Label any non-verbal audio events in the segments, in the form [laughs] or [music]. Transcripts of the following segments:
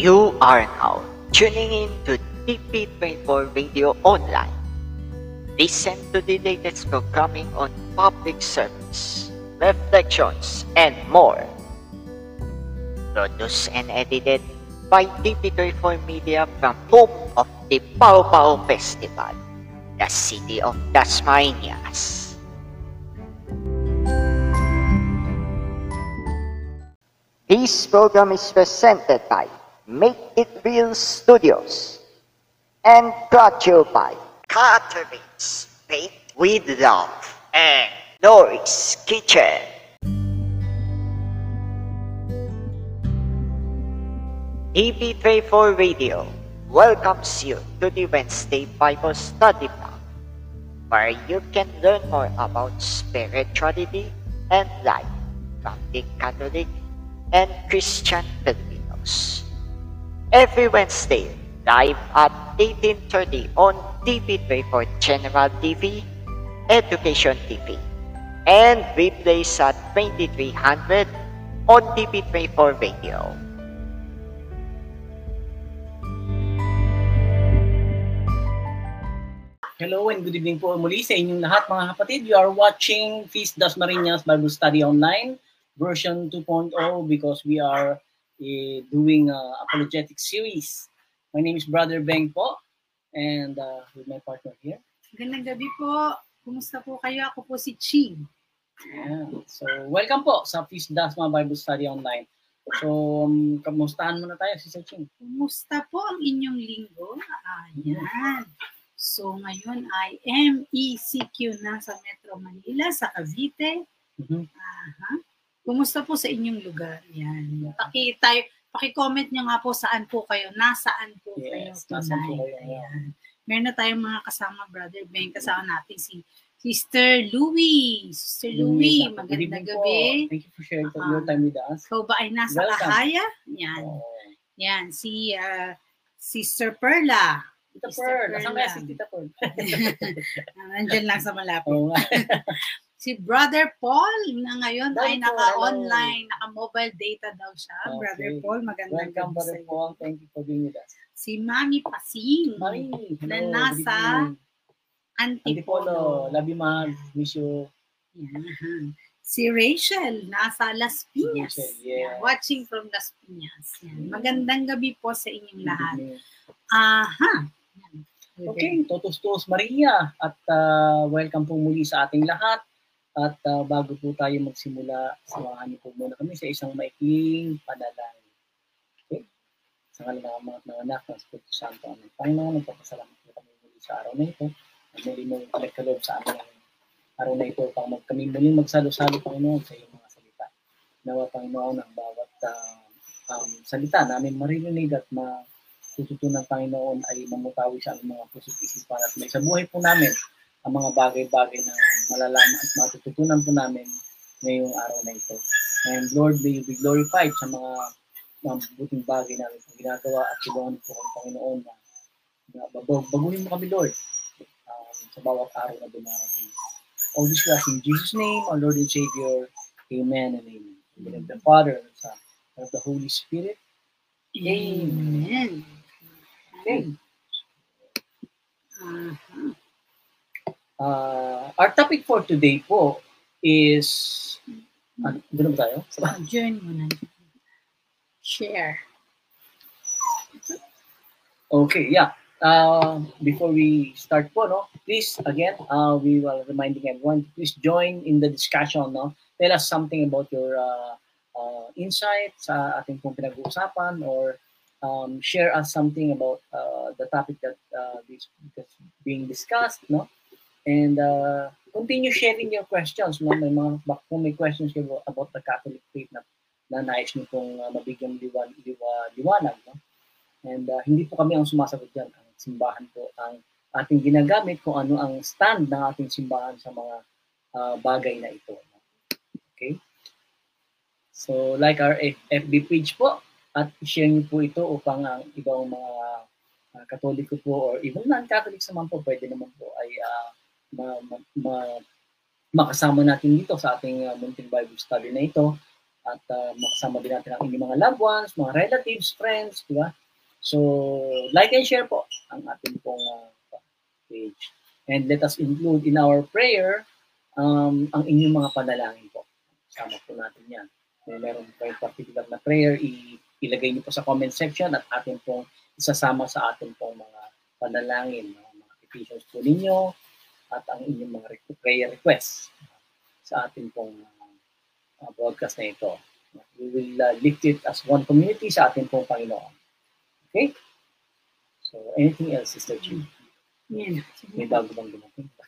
You are now tuning in to TP24 Radio Online. Listen to the latest programming on public service, reflections, and more. Produced and edited by TP24 Media from home of the Pau Pau Festival, the city of Dasmariñas. This program is presented by Make It Real Studios and brought you by Caterings Baked with Love and Norris Kitchen. DB34 Radio welcomes you to the Wednesday Bible Study Block, where you can learn more about spirituality and life from the Catholic and Christian Filipinos. Every Wednesday, live at 18.30 on DB34 General TV, Education TV, and replays at 2300 on DB34 Radio. Hello and good evening po muli sa inyong lahat mga kapatid. You are watching Feast Das Marinas Bible Study Online version 2.0 because we are uh, doing a apologetic series. My name is Brother Beng po and uh, with my partner here. Magandang gabi po. Kumusta po kayo? Ako po si Chi. Yeah. So welcome po sa Feast Das mga Bible Study Online. So, um, kamustahan muna tayo, Sister Ching. Kumusta po ang inyong linggo? Ayan. So, ngayon ay MECQ na sa Metro Manila, sa Cavite. Mhm. Aha. Kumusta po sa inyong lugar? Yan. Paki, tayo, paki-comment nyo nga po saan po kayo, nasaan po kayo Yes, po tonight. kayo, Ayan. Meron na tayong mga kasama, Brother Ben. Kasama natin si Sister Louie. Sister Louie, Good magandang evening po. gabi. Thank you for sharing Ah. your time with us. Ikaw ba ay nasa Welcome. Kahaya? Yan. Oh. Yan, si ah, Sister Perla. Tita Sister Pearl, nasaan kaya Perla. si Tita Pearl? [laughs] Ah, Nandyan lang sa malapit. Nga. [laughs] Si Brother Paul na ngayon Brother ay naka-online, naka-mobile data daw siya. Okay. Brother Paul, magandang Welcome, gabi Brother sa'yo. Paul. Thank you for being with us. Si Mami Pasing. Marie, hello. Na nasa. Antipolo. Antipolo. Love you, mahal. Miss you. Si Rachel, nasa Las Piñas. Rachel, yeah. Watching from Las Piñas. Yan. Magandang gabi po sa inyong lahat. Aha. Yan. Okay, totos-tos Maria. At uh, welcome po muli sa ating lahat. At uh, bago po tayo magsimula, samahan niyo po muna kami sa isang maikling panalangin. Okay? Sa ngalan ng mga mga anak ng Espiritu Santo. Amen. Panginoon, nagpapasalamat po kami muli sa araw na ito. At muli mo nagkaloob sa amin araw na ito pang mag, kami muli magsalo-salo, Panginoon, sa iyong mga salita. Nawa, Panginoon, ang bawat uh, um, salita namin maririnig at matututunan, Panginoon, ay mamutawi sa aming mga puso't isipan at may sa buhay po namin ang mga bagay-bagay na malalaman at matututunan po namin ngayong araw na ito. And Lord, may you be glorified sa mga mga buting bagay namin na ginagawa at tulungan po kami, Panginoon, na, na baguhin mo kami, Lord, um, sa bawat araw na dumarating. All this we ask in Jesus' name, our Lord and Savior. Amen and amen. In the name of the Father, and the Son, and of the Holy Spirit. Amen. Okay. Aha. Uh, our topic for today po is... Ano, doon ba tayo? Join mo na. Share. Okay, yeah. Uh, before we start po, no, please, again, uh, we will reminding everyone, please join in the discussion, no? Tell us something about your uh, uh, insight sa ating pong pinag-uusapan or um, share us something about uh, the topic that uh, is being discussed, no? And uh, continue sharing your questions, no? May mga, bak- kung may questions kayo about the Catholic faith na, na nais nyo pong uh, mabigyan liwan, liwa, liwanag, no? And uh, hindi po kami ang sumasagot dyan. Ang simbahan po ang ating ginagamit kung ano ang stand ng ating simbahan sa mga uh, bagay na ito. Okay? So, like our FB page po, at share niyo po ito upang ang ibang mga uh, katoliko po or even non-catholics naman po, pwede naman po ay uh, ma, ma, ma- makasama natin dito sa ating uh, munting Bible study na ito at uh, makasama din natin ang inyong mga loved ones, mga relatives, friends, di ba? So, like and share po ang ating pong uh, page. And let us include in our prayer um, ang inyong mga panalangin po. Sama po natin yan. Kung meron kayo particular na prayer, ilagay niyo po sa comment section at atin pong isasama sa ating pong mga panalangin, mga petitions po ninyo at ang inyong mga prayer requests sa ating pong uh, broadcast na ito. We will uh, lift it as one community sa ating pong Panginoon. Okay? So, anything else, Sister Chi? Yan. May bago bang dumating? [laughs]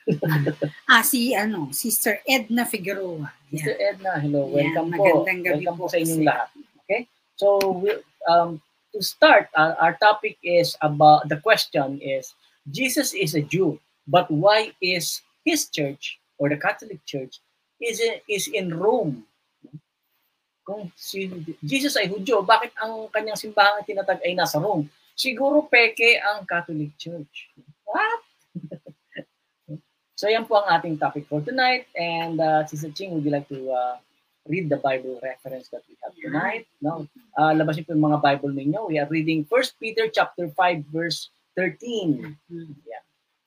Ah, si ano, Sister Edna Figueroa. Sister Yan. Edna, hello. Welcome po. magandang gabi Welcome po po sa inyong lahat. Okay? So, we, um, to start, uh, our topic is about, the question is, Jesus is a Jew, but why is his church, or the Catholic Church, is in, is in Rome? Kung si Jesus ay Hudyo, bakit ang kanyang simbahan tinatag ay nasa Rome? Siguro peke ang Catholic Church. What? [laughs] so yan po ang ating topic for tonight. And uh, Sister Ching, would you like to uh, read the Bible reference that we have tonight? No? Uh, labas niyo po yung mga Bible ninyo. We are reading 1 Peter chapter 5 verse 13. Mm. Yeah.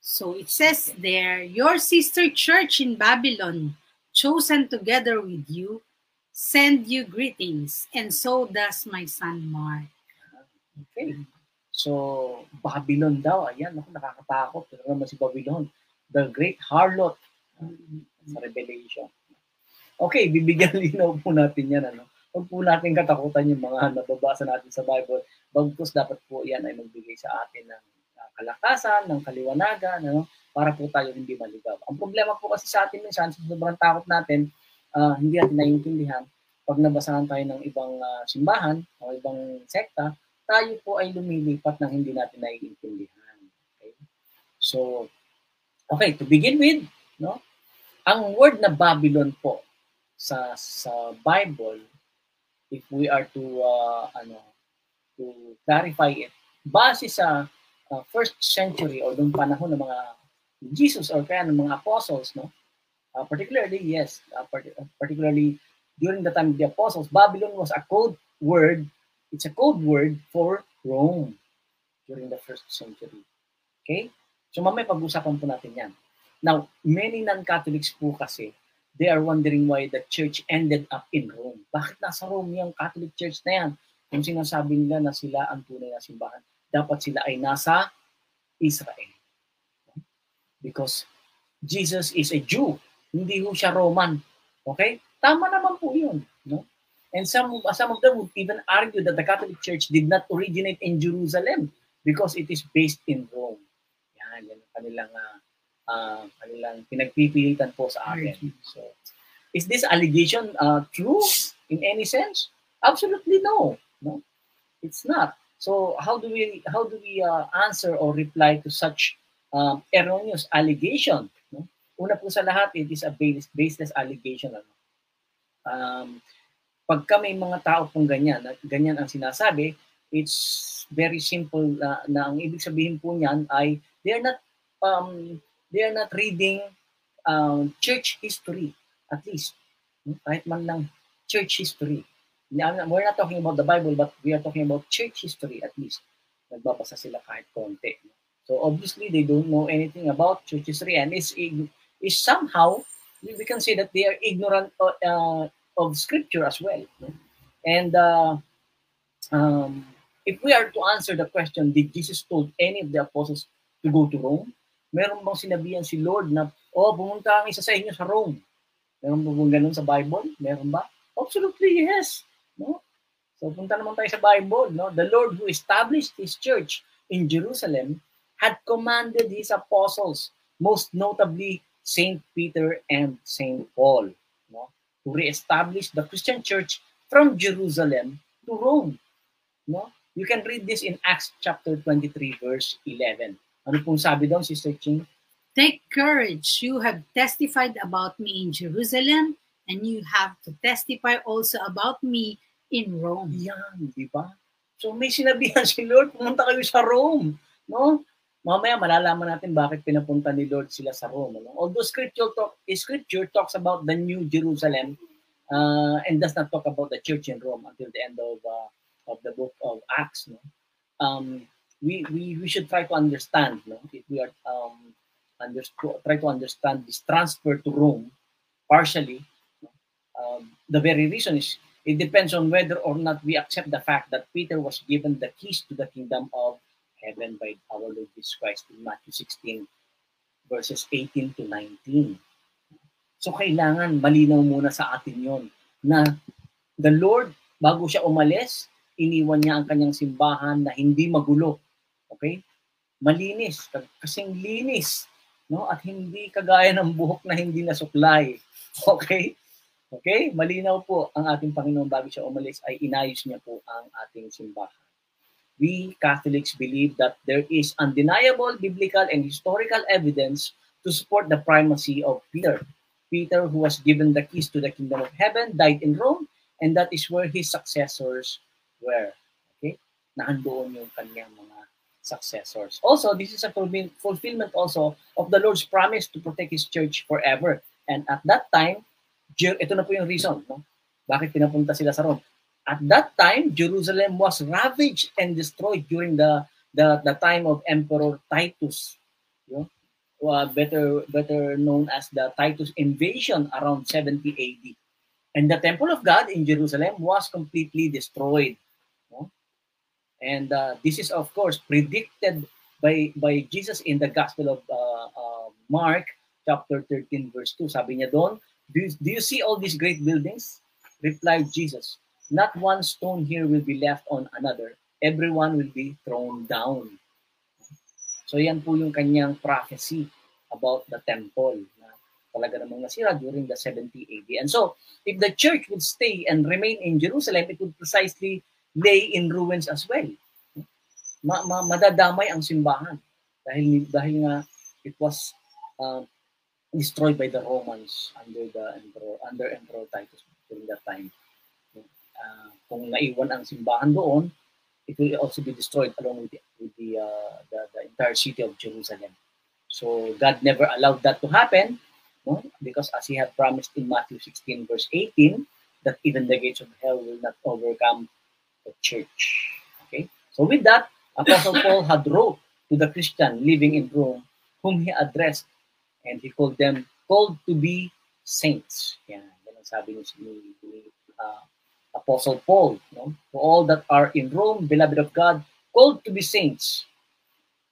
So it says there, your sister church in Babylon, chosen together with you, send you greetings, and so does my son Mark. Okay. So, Babylon daw. Ayan, naku, nakakatakot. Pero naman si Babylon. The great harlot sa Revelation. Okay, bibigyan [laughs] linaw po natin yan. Ano? Huwag po natin katakutan yung mga nababasa natin sa Bible. Bagkus dapat po yan ay magbigay sa atin ng kalakasan, ng kaliwanagan, ano? para po tayo hindi maligaw. Ang problema po kasi sa atin minsan, sa sobrang takot natin, ah, hindi natin naiintindihan, pag nabasahan tayo ng ibang ah, simbahan o ibang sekta, tayo po ay lumilipat ng hindi natin naiintindihan. Okay? So, okay, to begin with, no? Ang word na Babylon po sa sa Bible, if we are to uh, ano to clarify it, base sa uh, first century o nung panahon ng mga Jesus or kaya ng mga apostles, no? Uh, particularly, yes, uh, part- particularly during the time of the apostles, Babylon was a code word it's a code word for Rome during the first century. Okay? So mamaya pag-usapan po natin yan. Now, many non-Catholics po kasi, they are wondering why the church ended up in Rome. Bakit nasa Rome yung Catholic Church na yan? Kung sinasabi nila na sila ang tunay na simbahan, dapat sila ay nasa Israel. Because Jesus is a Jew, hindi ho siya Roman. Okay? Tama naman po yun. No? And some, some of them would even argue that the Catholic Church did not originate in Jerusalem because it is based in Rome. Yan, yan ang kanilang, uh, uh, kanilang pinagpipilitan po sa akin. So, is this allegation uh, true in any sense? Absolutely no. No, it's not. So how do we how do we uh, answer or reply to such um, erroneous allegation? No? Una po sa lahat, it is a base, baseless allegation. Ano? Um, pagka may mga tao pong ganyan, at ganyan ang sinasabi, it's very simple na, na ang ibig sabihin po niyan ay they are not um, they are not reading um, church history at least kahit man lang church history we're not talking about the Bible but we are talking about church history at least nagbabasa sila kahit konti so obviously they don't know anything about church history and is is somehow we, can say that they are ignorant of, uh, of scripture as well and uh, um, if we are to answer the question, did Jesus told any of the apostles to go to Rome? Meron bang sinabihan si Lord na, oh, pumunta ang isa sa inyo sa Rome? Meron ba bang ganun sa Bible? Meron ba? Absolutely yes. No? So punta naman tayo sa Bible. No? The Lord who established His church in Jerusalem had commanded His apostles, most notably Saint Peter and Saint Paul, no? to reestablish the Christian church from Jerusalem to Rome. No? You can read this in Acts chapter 23 verse 11. Ano pong sabi doon, Sister Ching? Take courage. You have testified about me in Jerusalem, and you have to testify also about me in Rome. Yan, di ba? So may sinabihan [laughs] si Lord, pumunta kayo sa Rome. No? Mamaya malalaman natin bakit pinapunta ni Lord sila sa Rome. No? Although scripture, talk, scripture talks about the New Jerusalem, uh, and does not talk about the church in Rome until the end of uh, of the book of Acts. No? Um, we, we we should try to understand. No? If we are um, try to understand this transfer to Rome partially. Um, the very reason is it depends on whether or not we accept the fact that Peter was given the keys to the kingdom of heaven by our Lord Jesus Christ in Matthew 16 verses 18 to 19. So kailangan malinaw muna sa atin yon na the Lord, bago siya umalis, iniwan niya ang kanyang simbahan na hindi magulo. Okay? Malinis, kasing linis, no? At hindi kagaya ng buhok na hindi nasuklay. [laughs] Okay? Okay? Malinaw po ang ating Panginoon bago siya umalis ay inayos niya po ang ating simbahan. We Catholics believe that there is undeniable biblical and historical evidence to support the primacy of Peter Peter, who was given the keys to the kingdom of heaven, died in Rome, and that is where his successors were. Okay? Naandoon yung kanyang mga successors. Also, this is a fulfillment also of the Lord's promise to protect His church forever. And at that time, ito na po yung reason, no? Bakit pinapunta sila sa Rome? At that time, Jerusalem was ravaged and destroyed during the the, the time of Emperor Titus. You know? uh, better better known as the Titus invasion around 70 AD. And the temple of God in Jerusalem was completely destroyed. No? And uh, this is of course predicted by by Jesus in the Gospel of uh, uh, Mark chapter 13 verse 2. Sabi niya doon, do you, do you see all these great buildings? Replied Jesus, not one stone here will be left on another. Everyone will be thrown down. So yan po yung kanyang prophecy about the temple na talaga namang nasira during the 70 AD. And so, if the church would stay and remain in Jerusalem, it would precisely lay in ruins as well. Ma- ma- madadamay ang simbahan dahil dahil nga it was uh, destroyed by the Romans under the emperor under Emperor Titus during that time. Uh, kung naiwan ang simbahan doon, it will also be destroyed along with the, with the, uh, the, the entire city of Jerusalem. So God never allowed that to happen no? because as he had promised in Matthew 16 verse 18 that even the gates of hell will not overcome the church. Okay? So with that, Apostle Paul had wrote to the Christian living in Rome whom he addressed and he called them called to be saints. Yan, yan ang sabi ni, ni uh, Apostle Paul, no? to all that are in Rome, beloved of God, called to be saints.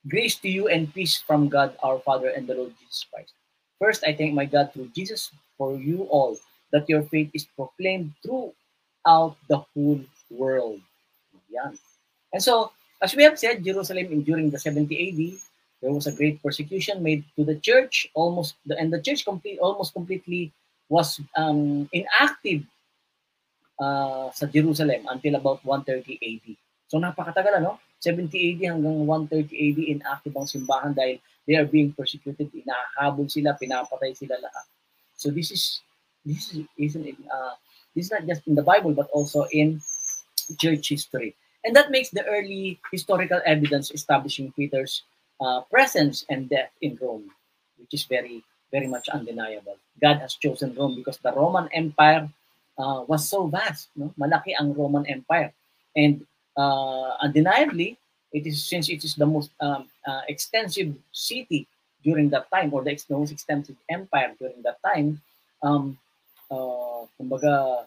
Grace to you and peace from God our Father and the Lord Jesus Christ. First, I thank my God through Jesus for you all, that your faith is proclaimed throughout the whole world. Yan. And so, as we have said, Jerusalem during the 70 AD, there was a great persecution made to the church, almost, and the church complete, almost completely was um, inactive uh, sa Jerusalem until about 130 AD. So napakatagal ano? 70 AD hanggang 130 AD inactive ang simbahan dahil they are being persecuted, inahabol sila, pinapatay sila lahat. So this is this is isn't it, uh, this is not just in the Bible but also in church history. And that makes the early historical evidence establishing Peter's uh, presence and death in Rome, which is very, very much undeniable. God has chosen Rome because the Roman Empire uh, was so vast. No? Malaki ang Roman Empire. And uh, undeniably, it is since it is the most um, uh, extensive city during that time, or the most extensive empire during that time, um, uh, kumbaga,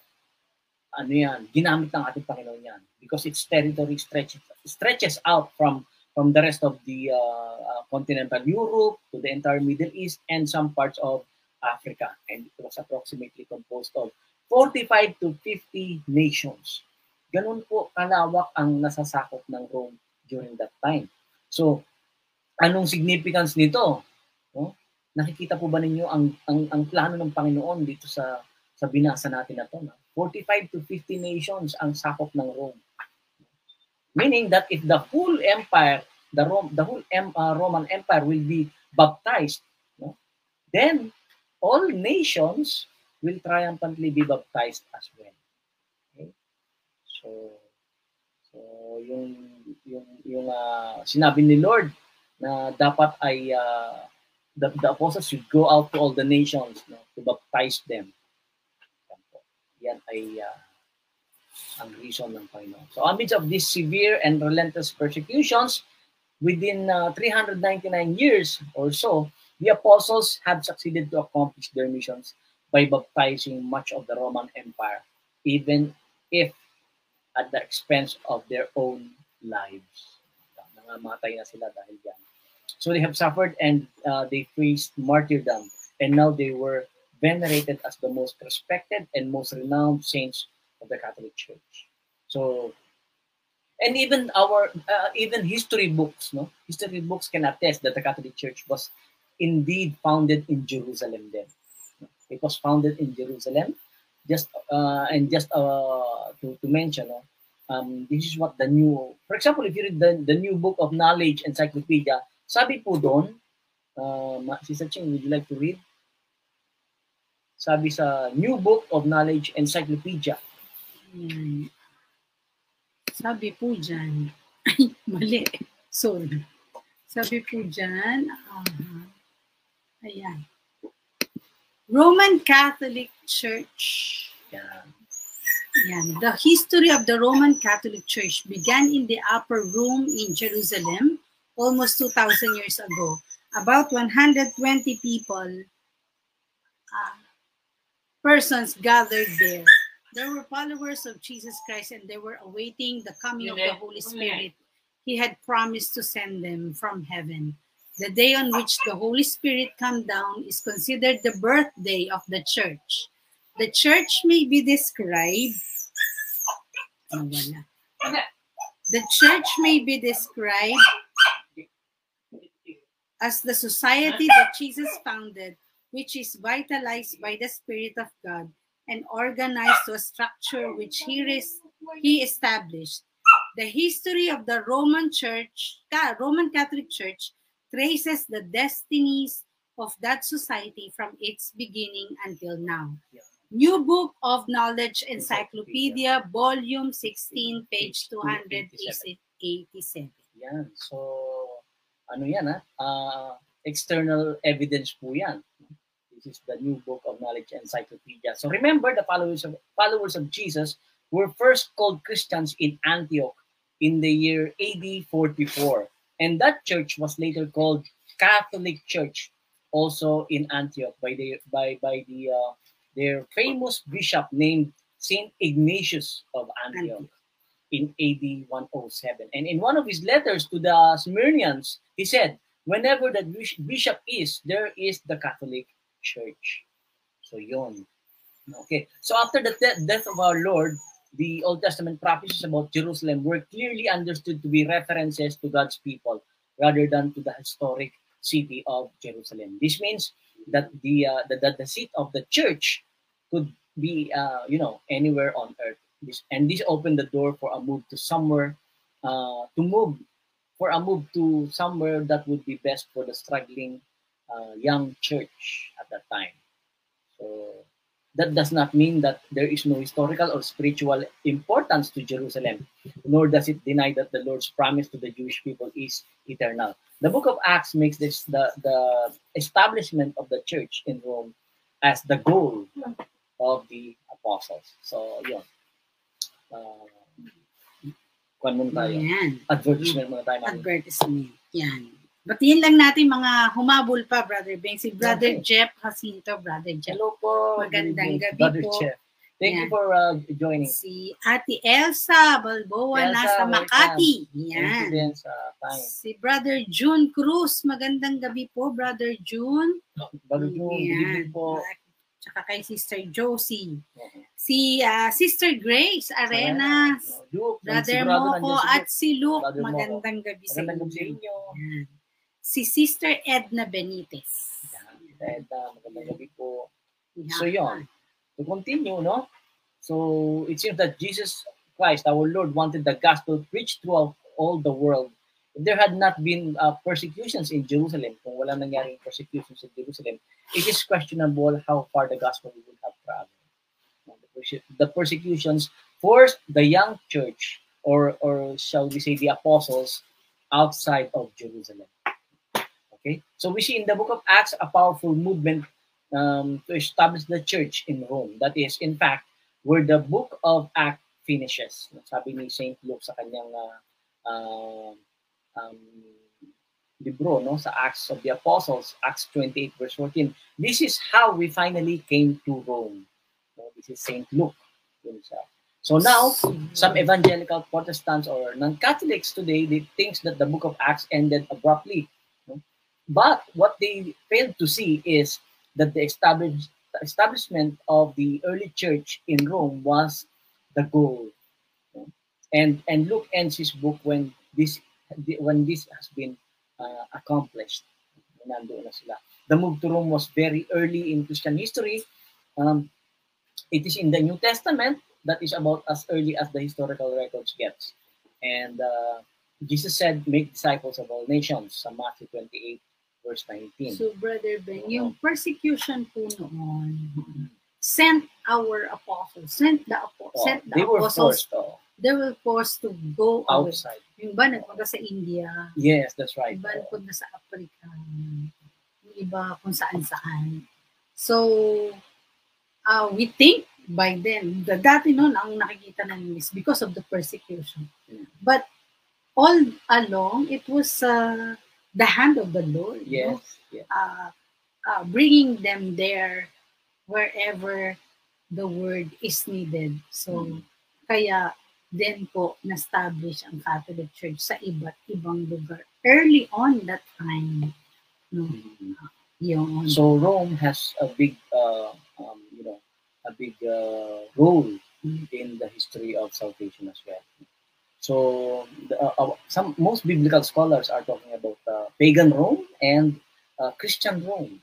ano yan, ginamit ng ating Panginoon yan because its territory stretches, stretches out from from the rest of the uh, uh, continental Europe to the entire Middle East and some parts of Africa. And it was approximately composed of 45 to 50 nations. Ganun po kalawak ang nasasakop ng Rome during that time. So, anong significance nito? No? Nakikita po ba ninyo ang, ang, ang plano ng Panginoon dito sa sa binasa natin na to? No? 45 to 50 nations ang sakop ng Rome. Meaning that if the whole empire, the Rome, the whole em, uh, Roman Empire will be baptized, no? then all nations will triumphantly be baptized as well. Okay? So, so yung yung yung uh, sinabi ni Lord na dapat ay uh, the, the apostles should go out to all the nations no, to baptize them. yan ay uh, ang reason ng Panginoon. So amidst of these severe and relentless persecutions, within uh, 399 years or so, the apostles have succeeded to accomplish their missions by baptizing much of the Roman Empire, even if at the expense of their own lives. Nangamatay na sila dahil yan. So they have suffered and uh, they faced martyrdom, and now they were venerated as the most respected and most renowned saints of the Catholic Church. So, and even our uh, even history books, no, history books can attest that the Catholic Church was indeed founded in Jerusalem. Then it was founded in Jerusalem. Just uh, and just uh, to, to mention, no, um, this is what the new. For example, if you read the, the new book of knowledge encyclopedia, sabi po doon, uh, Sister Ching, would you like to read? Sabi sa New Book of Knowledge Encyclopedia. Yan. Sabi po dyan, ay, mali. Sorry. Sabi po dyan, uh, ayan. Roman Catholic Church. Yan. The history of the Roman Catholic Church began in the upper room in Jerusalem almost 2,000 years ago. About 120 people, uh, persons gathered there. There were followers of Jesus Christ and they were awaiting the coming of the Holy Spirit. He had promised to send them from heaven. The day on which the Holy Spirit come down is considered the birthday of the church. The church may be described ah, Nawala. The church may be described as the society that Jesus founded, which is vitalized by the Spirit of God and organized to a structure which he, res- he established. The history of the Roman Church, Roman Catholic Church, traces the destinies of that society from its beginning until now. New Book of Knowledge Encyclopedia, Volume 16, page 287. Yan. So, ano yan ha? Uh, external evidence po yan. This is the New Book of Knowledge Encyclopedia. So remember, the followers of, followers of Jesus were first called Christians in Antioch in the year AD 44. And that church was later called Catholic Church, also in Antioch by the by by the uh, their famous bishop named Saint Ignatius of Antioch in AD 107. And in one of his letters to the Smyrnians, he said, "Whenever the bishop is, there is the Catholic Church." So yon. Okay. So after the death of our Lord, the Old Testament prophecies about Jerusalem were clearly understood to be references to God's people rather than to the historic city of Jerusalem. This means that the uh, the, the, the seat of the church could be uh, you know anywhere on earth. This, and this opened the door for a move to somewhere uh, to move for a move to somewhere that would be best for the struggling uh, young church at that time. So that does not mean that there is no historical or spiritual importance to Jerusalem, nor does it deny that the Lord's promise to the Jewish people is eternal. The book of Acts makes this the, the establishment of the church in Rome as the goal of the apostles. So, yun. Uh, kwan muna tayo. Yan. Advertisement muna tayo. Mami. Advertisement. Yan. Batiin lang natin mga humabol pa, Brother Beng. Si Brother Okay. Jeff Jacinto, Brother Jeff. Hello po. Magandang gabi Brother po. Chef. Thank you Yan. for uh, joining. Si Ate Elsa Balboa Elsa, nasa. Makati. You Yan. din sa time. Si Brother June Cruz. Magandang gabi po, Brother June. Brother June, good evening Yan. po. Tsaka kay Sister Josie. Okay. Si ah, Sister Grace Arena. Luke, Brother nandiyan Moko si at si Luke. Brother. Magandang gabi sa Magandang gabi sa inyo. inyo. Yan. Si Sister Edna Benitez. Yan. Uh, magandang gabi po. Yan. So yun, to continue, no? So it seems that Jesus Christ, our Lord, wanted the gospel preached throughout all the world. If there had not been uh, persecutions in Jerusalem, kung wala nangyaring persecutions in Jerusalem, it is questionable how far the gospel would have traveled. The The persecutions forced the young church, or or shall we say the apostles, outside of Jerusalem. Okay, so we see in the book of Acts a powerful movement um, to establish the church in Rome. That is, in fact, where the book of Acts finishes. Sabi ni St. Luke sa kanyang uh, uh, um, libro, no, sa Acts of the Apostles, Acts 28 verse 14. This is how we finally came to Rome. No, this is St. Luke himself. So now, some evangelical Protestants or non-Catholics today, they think that the book of Acts ended abruptly. But what they failed to see is that the established establishment of the early church in Rome was the goal. And and Luke ends his book when this when this has been uh, accomplished. The move to Rome was very early in Christian history. Um, it is in the New Testament that is about as early as the historical records gets. And uh, Jesus said, make disciples of all nations Matthew 28 verse 19. So, Brother Ben, yung persecution po noon, sent our apostles, sent the, apo- Oh, sent the they were apostles, forced oh, they were forced to go away. outside. Yung iba nagpunta sa India, Yes, that's right. yung iba nagpunta sa Africa, yung iba kung saan-saan. So, uh, we think by then, the dati noon ang nakikita namin is because of the persecution. Mm. But all along, it was uh, the hand of the Lord. Yes, yes. uh, uh, bringing them there wherever the word is needed. So, Mm. kaya din po na-establish ang Catholic Church sa iba't ibang lugar. Early on that time, no, yung So Rome has a big, uh, um, you know, a big uh, role in the history of salvation as well. So uh, uh, some most biblical scholars are talking about uh, pagan Rome and uh, Christian Rome.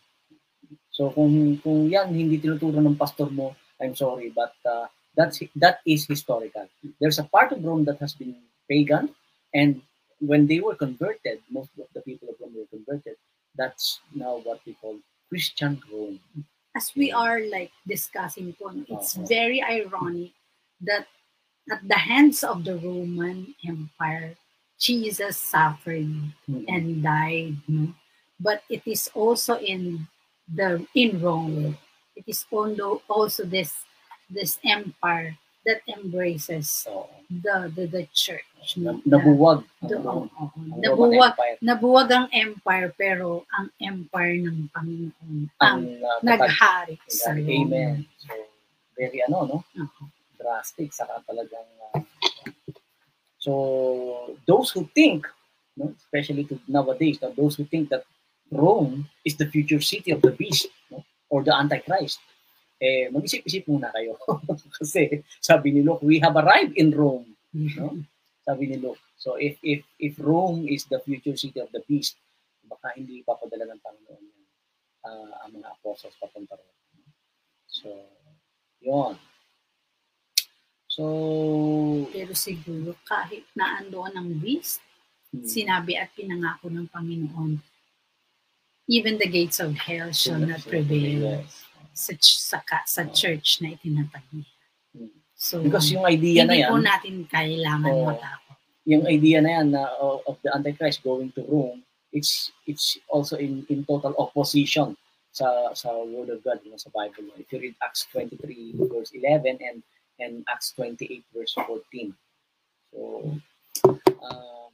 So kung kung yan hindi tinuturo ng pastor mo, I'm sorry, but uh, that's that is historical. There's a part of Rome that has been pagan, and when they were converted, most of the people of Rome were converted. That's now what we call Christian Rome. as we are like discussing po, it's Oo. very ironic that at the hands of the Roman Empire, Jesus suffered and died. No? But it is also in the in Rome. It is also also this this empire that embraces So, the the, the church. No? nabuwag The, oo. ang Roman nabuwag, Empire. nabuwag ang empire pero ang empire ng Panginoon ang Ang uh, naghari sa Amen. So, very ano, no? Oo. Drastic, saka talagang... uh, so, those who think, no, especially to nowadays, no, those who think that Rome is the future city of the beast, no, or the Antichrist, eh, mag-isip-isip muna kayo. [laughs] Kasi, sabi ni Luke, we have arrived in Rome. No? Sabi ni Luke. So, if, if, if Rome is the future city of the beast, baka hindi papadala ng Panginoon ah, ang mga apostles papunta ron. So, yon. So, Pero siguro kahit na andoon ang beast, hmm, sinabi at pinangako ng Panginoon, even the gates of hell shall not prevail Yes. sa, sa, sa church na itinatag niya. Hmm. So, Because yung idea na hindi yan, po natin kailangan Oo. matakot. yung idea na yan na of, of the Antichrist going to Rome, it's it's also in in total opposition sa sa word of God, you know, sa Bible. If you read Acts 23 verse 11 and and Acts 28 verse 14. So um,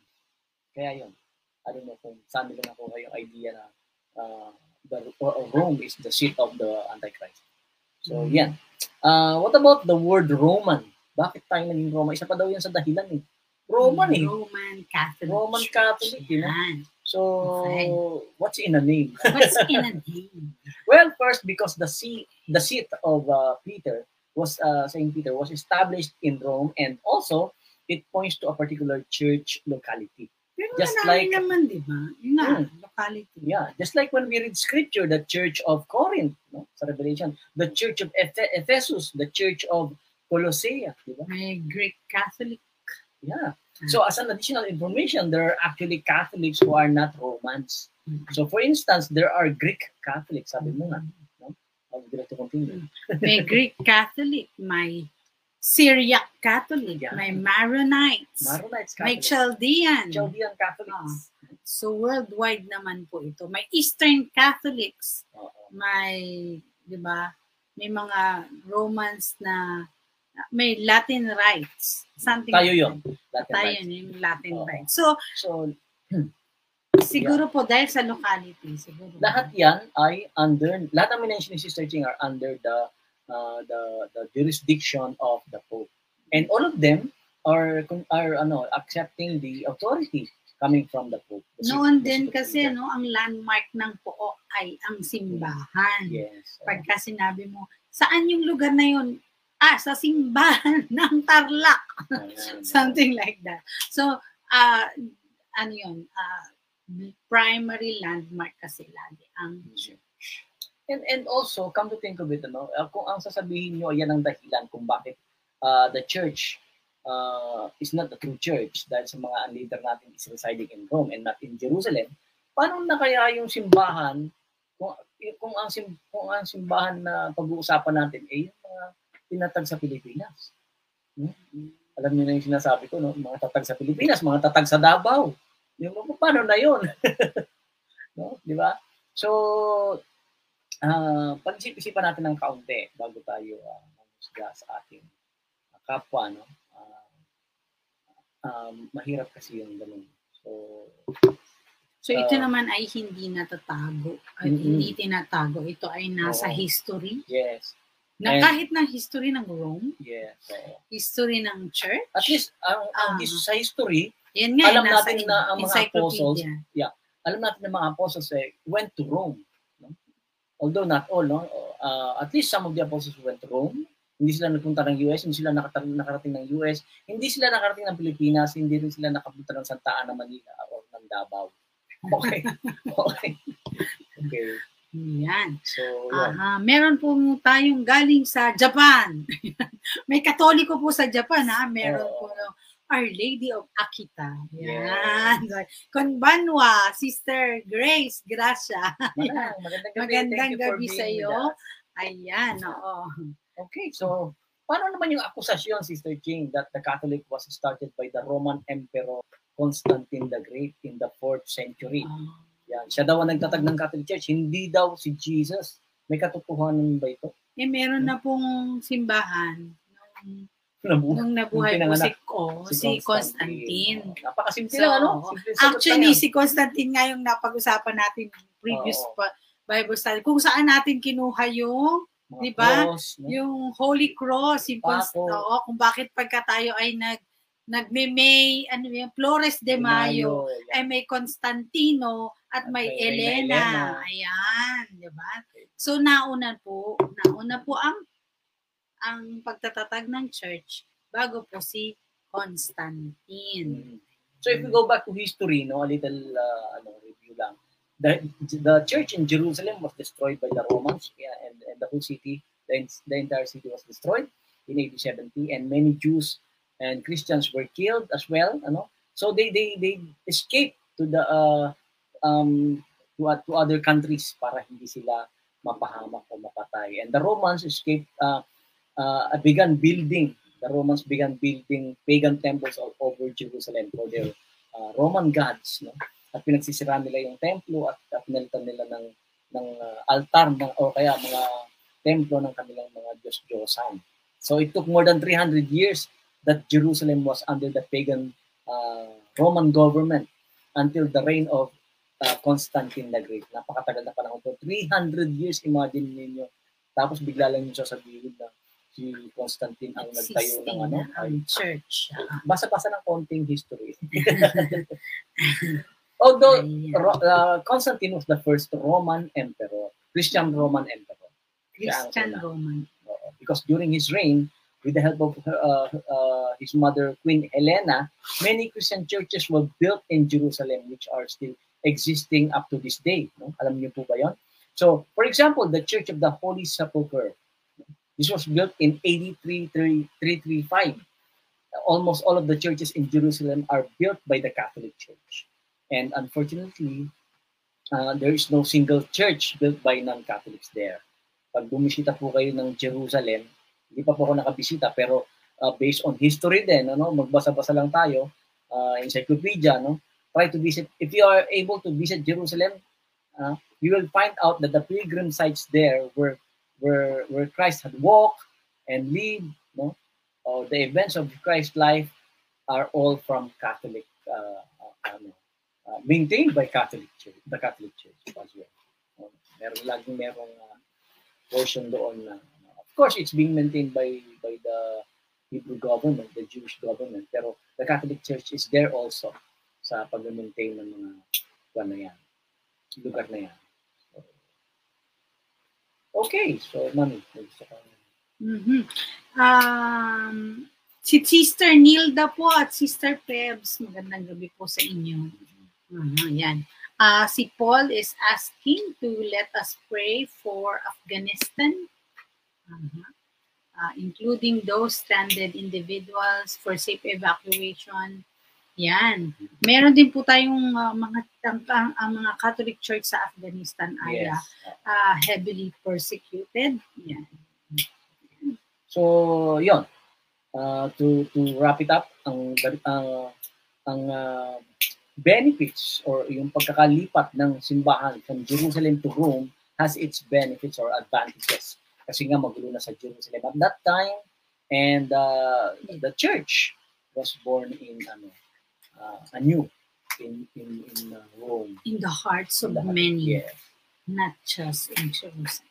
kaya yun. I don't know kung saan nila nakuha yung idea na uh, the uh, Rome is the seat of the Antichrist. So yan. Uh, what about the word Roman? Bakit tayo naging Roma? Isa pa daw yan sa dahilan eh. Roman eh. Roman Catholic. Roman Church. Catholic, know? Yan. So, Okay. what's in a name? What's in a name? [laughs] Well, first, because the seat, the seat of uh, Peter was uh, Saint Peter was established in Rome, and also it points to a particular church locality. Pero Just like- naman, di ba? Yun nga, Hmm. locality. Yeah, just like when we read Scripture, the Church of Corinth, no, sa Revelation, the Church of Ephe- Ephesus, the Church of Colossae, di ba? May Greek Catholic. Yeah. So as an additional information, there are actually Catholics who are not Romans. So for instance, there are Greek Catholics, sabi mo nga. I would like to continue. May Greek Catholic. May Syriac Catholic. Yeah. May Maronites. Maronites may Catholics. Chaldean. Chaldean Catholics. So worldwide naman po ito. May Eastern Catholics. Oo. May, di ba, may mga Romans na may Latin rights. Something Tayo yun. Latin Tayo rights. yun, yung Latin Oo. rights. So, So, [clears throat] siguro po dahil sa locality, siguro. lahat yan ay under, lahat ng minention ni Sister Ching are under the, uh, the, the jurisdiction of the Pope. And all of them are, are ano, accepting the authority coming from the Pope. The Noon din kasi, no, ang landmark ng Pook ay ang simbahan. Yes. Pagka sinabi mo, saan yung lugar na yun? Ah, sa simbahan [laughs] ng Tarlac. Something like that. So, uh, ano yun, uh, primary landmark kasi lagi ang church. And and also, come to think of it, ano, uh, kung ang sasabihin nyo, yan ang dahilan kung bakit uh, the church uh, is not the true church dahil sa mga leader natin is residing in Rome and not in Jerusalem, paano na kaya yung simbahan, kung, kung, ang, sim, kung ang simbahan na pag-uusapan natin, eh, yung mga tinatag sa Pilipinas. Hmm? Alam niyo na yung sinasabi ko, no? mga tatag sa Pilipinas, mga tatag sa Davao. Yung, paano na yun? [laughs] no? Di ba? So, ah pag-isip-isipan natin ng kaunti bago tayo uh, mamusga sa ating kapwa, no? Ah, um, mahirap kasi yung ganun. So, So ito Ah. naman ay hindi natatago at Mm-mm. hindi tinatago. Ito ay nasa Oo. history. yes, Na And- kahit ng history ng Rome, yes. So, history ng church. at least, ang, ang Ah. his- sa history, Yan nga, alam nasa natin na ang mga encyclopedia. alam natin na mga apostles eh, went to Rome. No? Although not all, no? Uh, at least some of the apostles went to Rome. Hindi sila nagpunta ng US, hindi sila nakarating, nakarating ng US, hindi sila nakarating ng Pilipinas, hindi rin sila nakapunta ng Santa Ana, Manila o ng Davao. [laughs] Okay. okay. Okay. Yan. So, yun. Aha. Meron po tayong galing sa Japan. [laughs] May katoliko po sa Japan, ha? Meron Oo. po no, Our Lady of Akita. Yeah. Yan. Konbanwa, Sister Grace Gracia. [laughs] Magandang gabi. Magandang gabi sa iyo. Ayan, oo. Okay, so paano naman yung akusasyon, Sister Ching, that the Catholic was started by the Roman Emperor Constantine the Great in the 4th century? Ah. Yan. Siya daw ang nagtatag ng Catholic Church, hindi daw si Jesus. May katotohanan ba ito? Eh, meron na pong simbahan nung, Nabu- nung nabuhay po si, ko, si, Constantine. Oh, napakasimple So, ano? Simple sagot Actually, si Constantine nga yung napag-usapan natin previous Oo. pa, Bible study. Kung saan natin kinuha yung Mga di ba? cross, no? yung Holy Cross, yung Const- Pako. oo, kung bakit pagka tayo ay nag nagme-May, ano yung Flores de Mayo, yan. ay may Constantino at At may may Elena. Elena. Ayan, di ba? So nauna po, nauna po ang ang pagtatatag ng church bago po si Constantine. Mm. So if we go back to history, no, a little uh, ano, review lang. The, the church in Jerusalem was destroyed by the Romans, yeah, and, and the whole city, the, the entire city was destroyed in AD 70, and many Jews and Christians were killed as well. Ano? So they they they escaped to the uh, um to, uh, to other countries para hindi sila mapahamak o mapatay. And the Romans escaped uh, uh, began building the Romans began building pagan temples all over Jerusalem for their uh, Roman gods, no? At pinagsisira nila yung templo at, at pinalitan nila ng ng uh, altar ng o kaya mga templo ng kanilang mga Diyos-Diyosan. So it took more than 300 years that Jerusalem was under the pagan uh, Roman government until the reign of uh, Constantine the Great. Napakatagal na panahon po. 300 years, imagine ninyo. Tapos bigla lang yung sasabihin na si Constantine ang nagtayo ng ano. ang church. Ah, Basa-basa ng konting history. [laughs] [laughs] Although uh, Constantine was the first Roman emperor, Christian Roman emperor. Christian. Roman. Because during his reign, with the help of uh, uh, his mother, Queen Helena, many Christian churches were built in Jerusalem, which are still existing up to this day. No? Alam niyo po ba yon? So, for example, the Church of the Holy Sepulchre. This was built in AD 335. Almost all of the churches in Jerusalem are built by the Catholic Church. And unfortunately, uh, there is no single church built by non-Catholics there. Pag bumisita po kayo ng Jerusalem, hindi pa po ako nakabisita, pero uh, based on history din, ano, magbasa-basa lang tayo, uh, encyclopedia, no? try to visit, if you are able to visit Jerusalem, uh, you will find out that the pilgrim sites there were where where Christ had walked and lived, no? or the events of Christ's life are all from Catholic, uh, uh, ano, uh, maintained by Catholic Church, the Catholic Church as well. Uh, meron laging merong uh, portion doon na, of course, it's being maintained by by the Hebrew government, the Jewish government, pero the Catholic Church is there also sa pag-maintain ng mga kuwan na yan, lugar na yan. Okay, so mami, gusto ko. Mhm. Um, si Sister Nilda po at Sister Pebs, magandang gabi po sa inyo. Mhm, yan. Uh, si Paul is asking to let us pray for Afghanistan, uh uh, including those stranded individuals for safe evacuation. Yan. Meron din po tayong uh, mga ang, ang, ang mga Catholic Church sa Afghanistan ay Yes. uh, heavily persecuted. Yan. So, yon. Uh, to to wrap it up, ang ang ang uh, benefits or yung pagkakalipat ng simbahan from Jerusalem to Rome has its benefits or advantages. Kasi nga magulo na sa Jerusalem at that time and uh, the church was born in ano uh, anew in in in uh, Rome. In the hearts of the- many, Yes. not just in Jerusalem.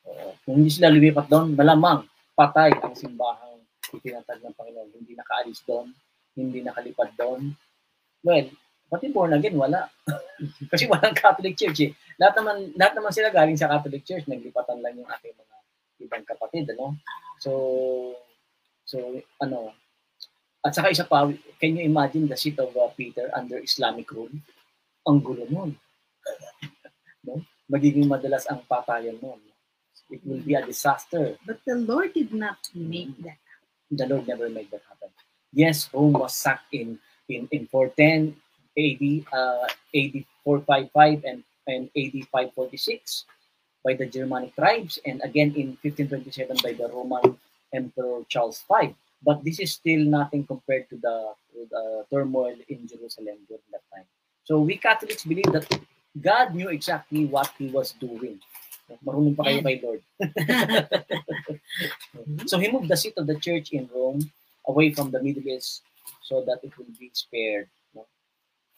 Oo. kung hindi sila lumipat doon, malamang patay ang simbahang itinatag ng Panginoon. Hindi nakaalis doon, hindi nakalipad doon. Well, pati born again, wala. [laughs] Kasi walang Catholic Church eh. Lahat naman, lahat naman sila galing sa Catholic Church, naglipatan lang yung ating mga ibang kapatid, ano? So, so, ano, at saka isa pa, can you imagine the seat of uh, Peter under Islamic rule? Ang gulo nun. [laughs] no? Magiging madalas ang patayan nun. It will be a disaster. But the Lord did not make that. The Lord never made that happen. Yes, Rome was sacked in in, in 410 AD, uh, AD 455 and, and AD 546 by the Germanic tribes, and again in 1527 by the Roman Emperor Charles V. But this is still nothing compared to the uh, turmoil in Jerusalem during that time. So we Catholics believe that God knew exactly what He was doing. Marunong pa kayo kay Lord. [laughs] [laughs] So he moved the seat of the church in Rome away from the Middle East so that it will be spared no,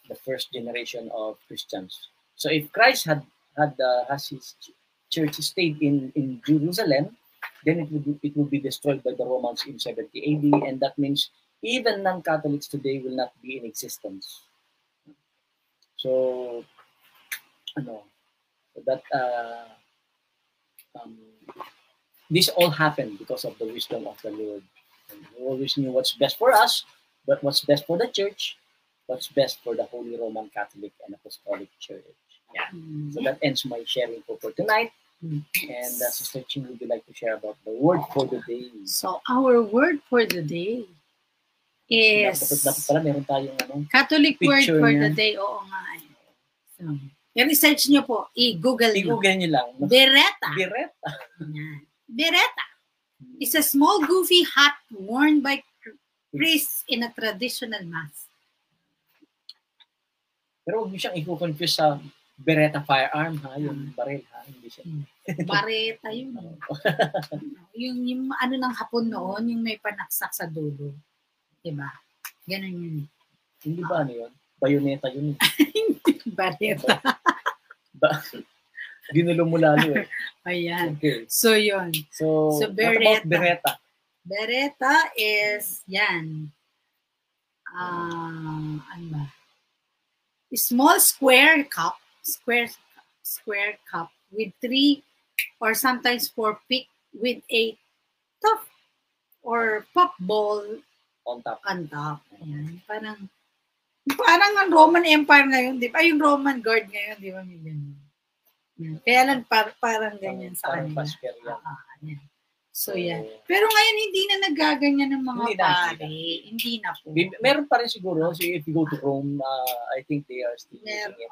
the first generation of Christians. So if Christ had had uh, has his ch- church stayed in in Jerusalem, then it would it would be destroyed by the Romans in 70 AD, and that means even non-Catholics today will not be in existence. So, ano, that uh, um, this all happened because of the wisdom of the Lord. And he always knew what's best for us, but what's best for the church, what's best for the Holy Roman Catholic and Apostolic Church. Yeah. So that ends my sharing for, for tonight. And uh, Sister Ching, would you like to share about the word for the day? So our word for the day is Dapat, dapat pala meron tayong ano, Catholic word for niya. the day. Oo nga. eh. So, i-research nyo po. I-google nyo. i-google nyo lang. Beretta. Yan. Beretta is a small goofy hat worn by priests in a traditional mass. Pero huwag nyo siyang i-confuse sa Beretta firearm ha, yung baril ha, hindi siya. [laughs] Bareta yun. [laughs] yung, yung ano ng hapon noon, yung may panaksak sa dulo. Diba? Ganun yun. Hindi ba ano yun? Bayoneta yun. eh. [laughs] Hindi bareta. Ba- Ginulo mo lalo eh. Ayan. Okay. So, yun. So, So, what about Beretta. Beretta? Beretta is, yan. Ah, ano ba? Small square cup, square square cup with three or sometimes four pick with a top or pop ball On top. on top. Ayan. Parang, parang ang Roman Empire ngayon, di ba? Ay, Yung Roman guard ngayon, di ba? May ganyan. Kaya lang par- parang ganyan sa Parang kanila. Ah, ah, yan. So, yan. Pero ngayon, hindi na nagaganyan ng mga Hindi na, pare. Hindi na po. Meron pa rin siguro. So if you go to Rome, uh, I think they are still Meron. using it.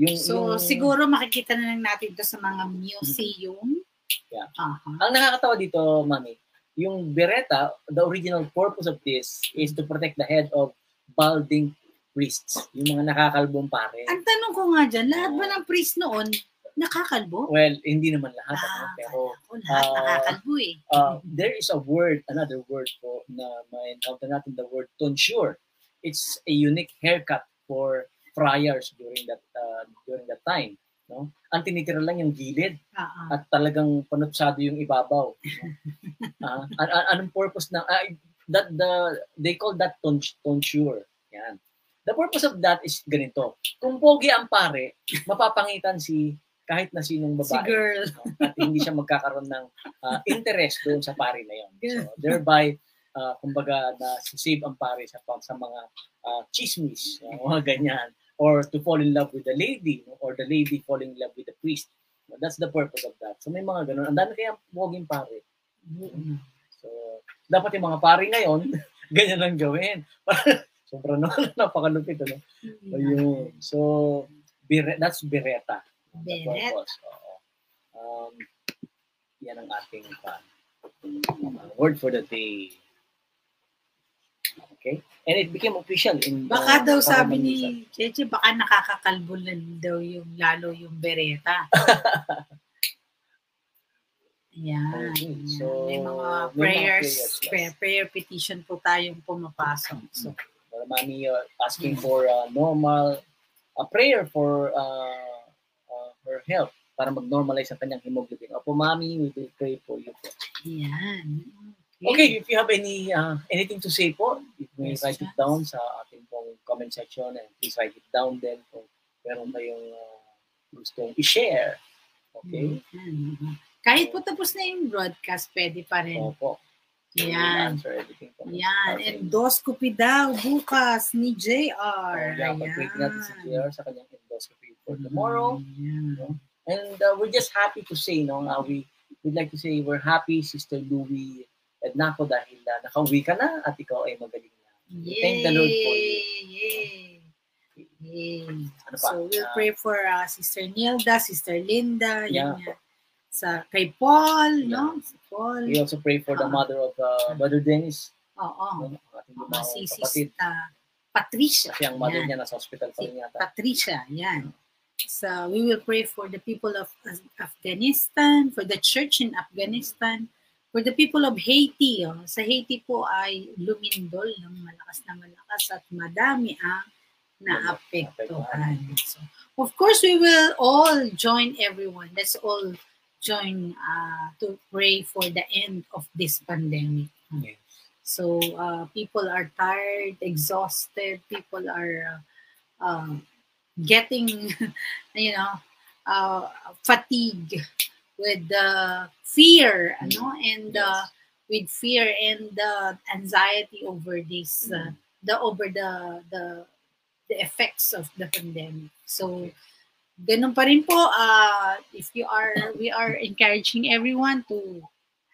Yung, So, yung- siguro makikita na lang natin to sa mga museum. Yeah. Aha. Ang nakakatawa dito, Mami, yung Beretta, the original purpose of this is to protect the head of balding priests, yung mga nakakalbong pare. Ang tanong ko nga dyan, lahat ba ng priest noon, Nakakalbo? Well, hindi naman lahat, ano, Ah, pero Ako, lahat ah, nakakalbo eh. uh, there is a word, another word po na ma-encounter natin, the word tonsure. It's a unique haircut for friars during that uh, during that time. No? Ang tinitira lang yung gilid ah. at talagang panutsado yung ibabaw. No? [laughs] An- an- anong purpose na ah, that the they call that tons- tonsure. Yan. The purpose of that is ganito. Kung pogi ang pare, mapapangitan si kahit na sinong Si babae. girl. no? At hindi siya magkakaroon ng ah, interest doon sa pare na yon. So [laughs] thereby uh, kumbaga na save ang pare sa sa mga ah, chismis, no? mga ganyan or to fall in love with the lady no? or the lady falling in love with the priest. No, That's the purpose of that. So may mga ganun. Ang dami kaya poging pare. So, dapat yung mga pare ngayon, [laughs] ganyan lang gawin. [laughs] Sobrang no, [laughs] napakalupit. Ano? Ayun. So, bire, that's bireta. Purpose. Oo. Um, yan ang ating uh, word for the day. Okay? And it became official in Baka daw sabi ni. Cheche, baka nakakakalbo lang daw yung lalo yung bereta. [laughs] Yan. Okay, yan. so, may mga may mga prayers, prayers, yes. prayer, prayer petition po tayong pumapasok. So, Uh, Mami uh, asking for uh, normal, a prayer for uh, uh, her health para mag-normalize ang kanyang hemoglobin. Opo, Mami, we will pray for you yan. Okay, if you have any uh, anything to say po, you may write it down sa ating pong comment section and please write it down din kung meron kayong uh, gustong i-share. Okay? Yan. Kahit po tapos na yung broadcast, pwede pa rin. Opo. Will Yan. Yan. Okay. Endoscopy daw bukas ni JR. Oh, yeah, pag-break natin si JR sa kanyang endoscopy for tomorrow. Yan. And uh, we're just happy to say, no, uh, we would like to say we're happy, Sister Louie Ednaco, dahil uh, nakauwi ka na at ikaw ay magaling na. We Thank the Lord for you. Yay! Yay! Ano pa? So we'll Ah, pray for uh, Sister Nilda, Sister Linda, Yeah. yan. Sa kay Paul, Yeah. no? Si Paul. We also pray for the Ah. mother of uh, Brother Dennis, Oo. no, ang ating Oo, limang si. Sister Patricia. Kasi ang mother Yan. niya nasa hospital pa Si rin yata. Patricia, yan. So we will pray for the people of Af- Afghanistan, for the church in Afghanistan, for the people of Haiti. Oh. Sa Haiti po ay lumindol ng malakas na malakas at madami ang naapektuhan. So, of course, we will all join everyone. Let's all join uh, to pray for the end of this pandemic. Yes. So uh, people are tired, exhausted. People are uh, um, getting, [laughs] you know, uh, fatigue with the fear, ano, and uh, with fear and the anxiety over this, uh, the over the the the effects of the pandemic. So, ganun pa rin po. Uh, if you are, we are encouraging everyone to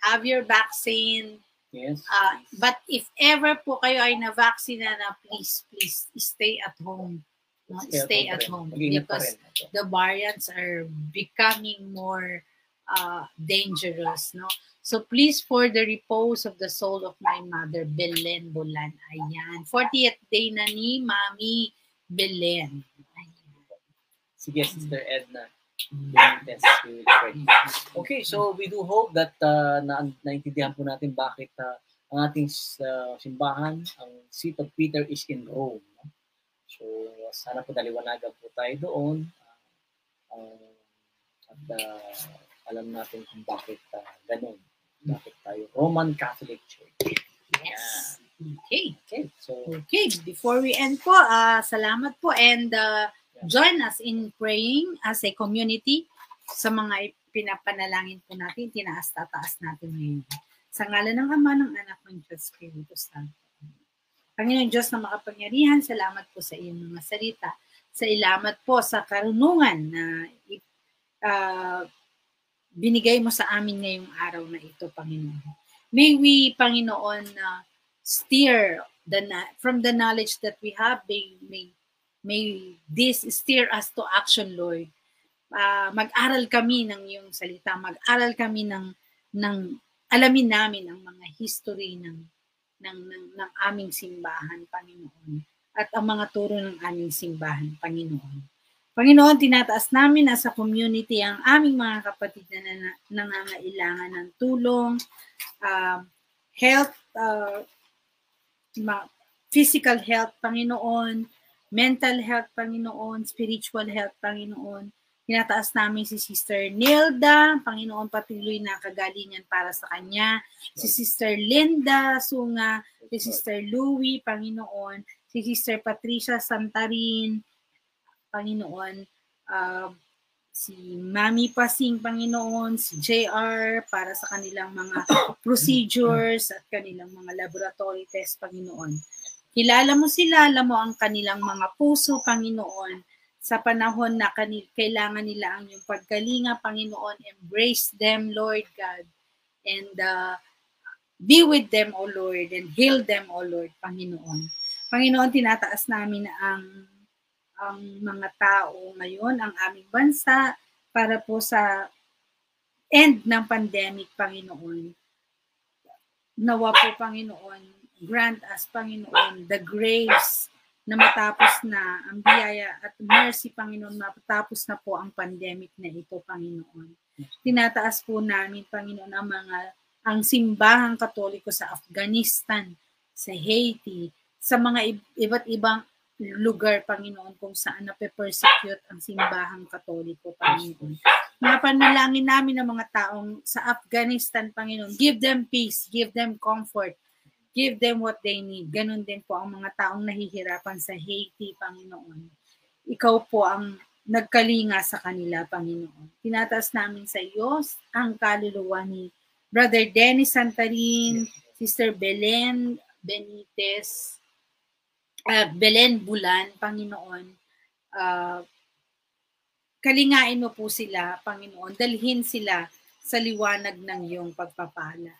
have your vaccine. Yes. Uh, but if ever po kayo ay na-vaccine na, na please, please stay at home. No? Stay at home. Because the variants are becoming more uh, dangerous. No? So please, for the repose of the soul of my mother, Belen Bulan. Ayan. 40th day na ni Mami Belen. Ayan. Sige, Sister Edna. Pray. Okay, so we do hope that uh, na naintindihan po natin bakit uh, ang ating uh, simbahan, ang seat of Peter is in Rome. No? So sana po daliwanagan po tayo doon. Uh, uh, at uh, alam natin kung bakit uh, ganun. Bakit tayo Roman Catholic Church. Yes. Okay. Okay, so Okay, before we end po, ah, salamat po and uh, join us in praying as a community sa mga pinapanalangin po natin, tinaas-tataas natin ngayon. Sa ngalan ng Ama, ng Anak, ng Diyos, Espiritu Santo. Panginoon Diyos na makapangyarihan, salamat po sa iyong mga salita. Salamat po sa karunungan na ah, binigay mo sa amin ngayong araw na ito, Panginoon. May we, Panginoon, na steer the from the knowledge that we have may may may this steer us to action Lord. Ah, mag-aral kami ng iyong salita mag-aral kami ng ng alamin namin ang mga history ng ng ng, ng aming simbahan Panginoon. At ang mga turo ng aming simbahan Panginoon Panginoon, tinataas namin as a community ang aming mga kapatid na nangangailangan ng tulong, uh, health, uh, physical health, Panginoon, mental health, Panginoon, spiritual health, Panginoon. Tinataas namin si Sister Nilda, Panginoon patuloy na kagalingan para sa kanya. Si Sister Linda Sunga, si Sister Louie, Panginoon, si Sister Patricia Santarin, Panginoon, uh, si Mami Pasing, Panginoon, si JR para sa kanilang mga [coughs] procedures at kanilang mga laboratory test, Panginoon. Kilala mo sila, alam mo ang kanilang mga puso, Panginoon sa panahon na kanil, kailangan nila ang iyong pagkalinga, Panginoon. Embrace them, Lord God. And uh, be with them, O Lord, and heal them, O Lord, Panginoon. Panginoon, tinataas namin ang ang mga tao ngayon, ang aming bansa, para po sa end ng pandemic, Panginoon. Nawa po, Panginoon, grant us, Panginoon, the grace na matapos na ang biyaya at mercy, Panginoon, matapos na po ang pandemic na ito, Panginoon. Tinataas po namin, Panginoon, ang mga ang simbahang katoliko sa Afghanistan, sa Haiti, sa mga iba't ibang lugar, Panginoon, kung saan nape-persecute ang simbahang katoliko, Panginoon. Mga panalangin namin ng mga taong sa Afghanistan, Panginoon, give them peace, give them comfort, give them what they need. Ganon din po ang mga taong nahihirapan sa Haiti, Panginoon. Ikaw po ang nagkalinga sa kanila, Panginoon. Tinataas namin sa iyo ang kaluluwa ni Brother Dennis Santarin, Sister Belen Benitez, uh, Belen Bulan, Panginoon. Uh, kalingain mo po sila, Panginoon. Dalhin sila sa liwanag ng iyong pagpapala.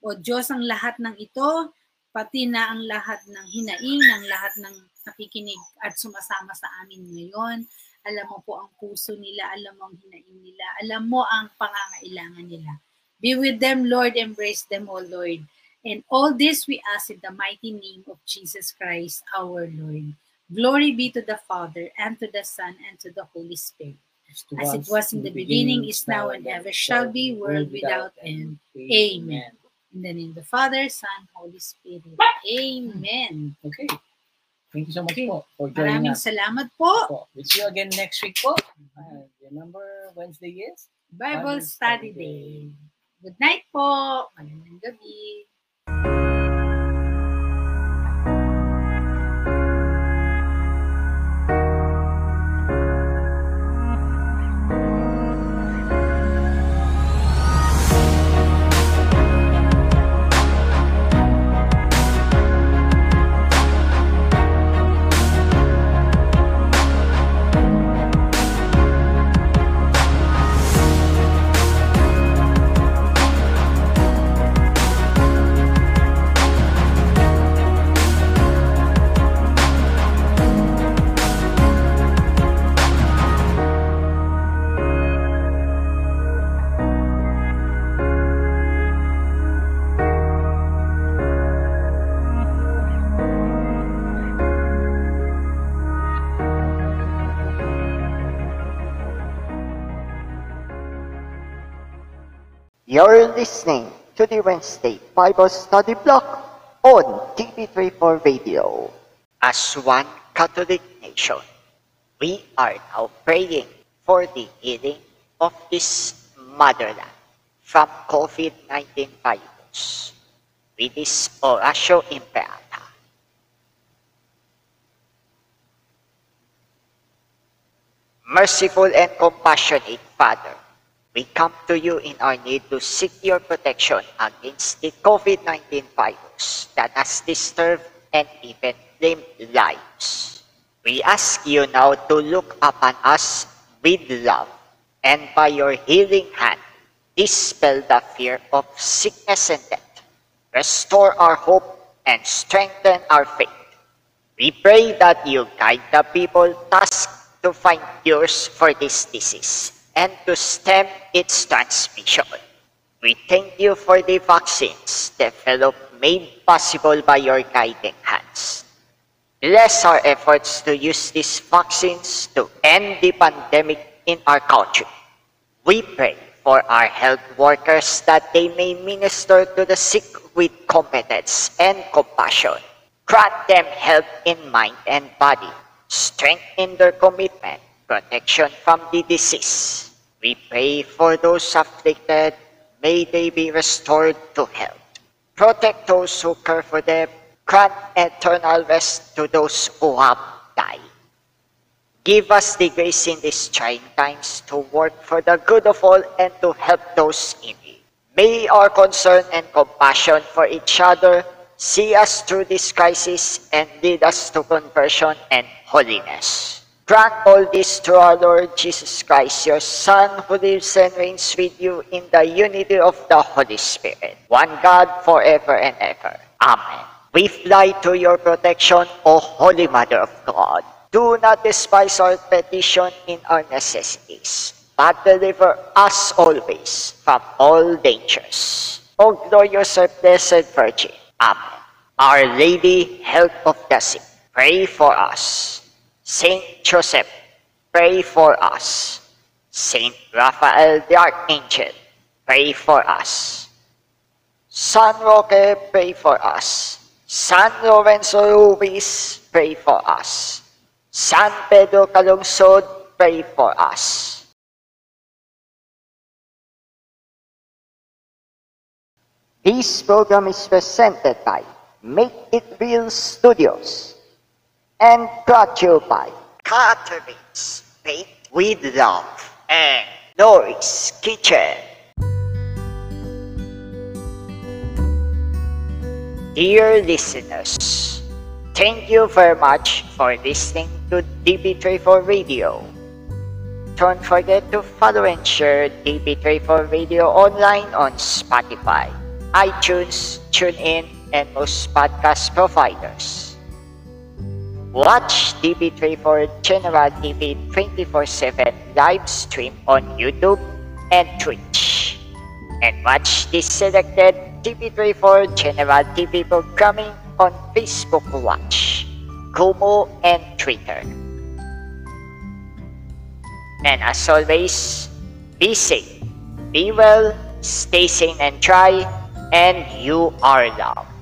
O Diyos, ang lahat ng ito, pati na ang lahat ng hinaing, ng lahat ng nakikinig at sumasama sa amin ngayon. Alam mo po ang puso nila, alam mo ang hinaing nila, alam mo ang pangangailangan nila. Be with them, Lord, embrace them, O Lord. And all this we ask in the mighty name of Jesus Christ, our Lord. Glory be to the Father, and to the Son, and to the Holy Spirit. As it was in the beginning, is now, and ever shall be, world without end. Amen. In the name of the Father, Son, Holy Spirit. Amen. Okay. Thank you so much po for joining Maraming us. salamat po. We'll see you again next week po. Uh, remember, Wednesday is? Bible Bible Study Study Day. Good night po. Magandang gabi. You're listening to the Wednesday Bible Study Block on TV34 Radio. As one Catholic nation, we are now praying for the healing of this motherland from COVID-19 virus with this Oratio Imperata. Merciful and compassionate Father, we come to you in our need to seek your protection against the COVID-19 virus that has disturbed and even claimed lives. We ask you now to look upon us with love and by your healing hand, dispel the fear of sickness and death. Restore our hope and strengthen our faith. We pray that you guide the people tasked to find cures for this disease and to stem its transmission. We thank you for the vaccines developed made possible by your guiding hands. Bless our efforts to use these vaccines to end the pandemic in our country. We pray for our health workers that they may minister to the sick with competence and compassion. Grant them help in mind and body, strength in their commitment, protection from the disease. We pray for those afflicted, may they be restored to health. Protect those who care for them, grant eternal rest to those who have died. Give us the grace in these trying times to work for the good of all and to help those in need. May our concern and compassion for each other see us through this crisis and lead us to conversion and holiness. Grant all this through our Lord Jesus Christ, your Son, who lives and reigns with you in the unity of the Holy Spirit, one God forever and ever. Amen. We fly to your protection, O Holy Mother of God. Do not despise our petition in our necessities, but deliver us always from all dangers. O glorious and blessed Virgin. Amen. Our Lady, help of the sick, pray for us. Saint Joseph, pray for us. Saint Raphael the Archangel, pray for us. San Roque, pray for us. San Lorenzo Ruiz, pray for us. San Pedro Calungsod, pray for us. This program is presented by Make It Real Studios and brought you by Catherine's Baked with Love and Norris Kitchen. Dear listeners, thank you very much for listening to DB34 Radio. Don't forget to follow and share DB34 Radio online on Spotify, iTunes, TuneIn, and most podcast providers. Watch DB34 General TV 24-7 live stream on YouTube and Twitch. And watch this selected DB34 General TV programming on Facebook Watch, Kumu, and Twitter. And as always, be safe, be well, stay sane and try, and you are loved.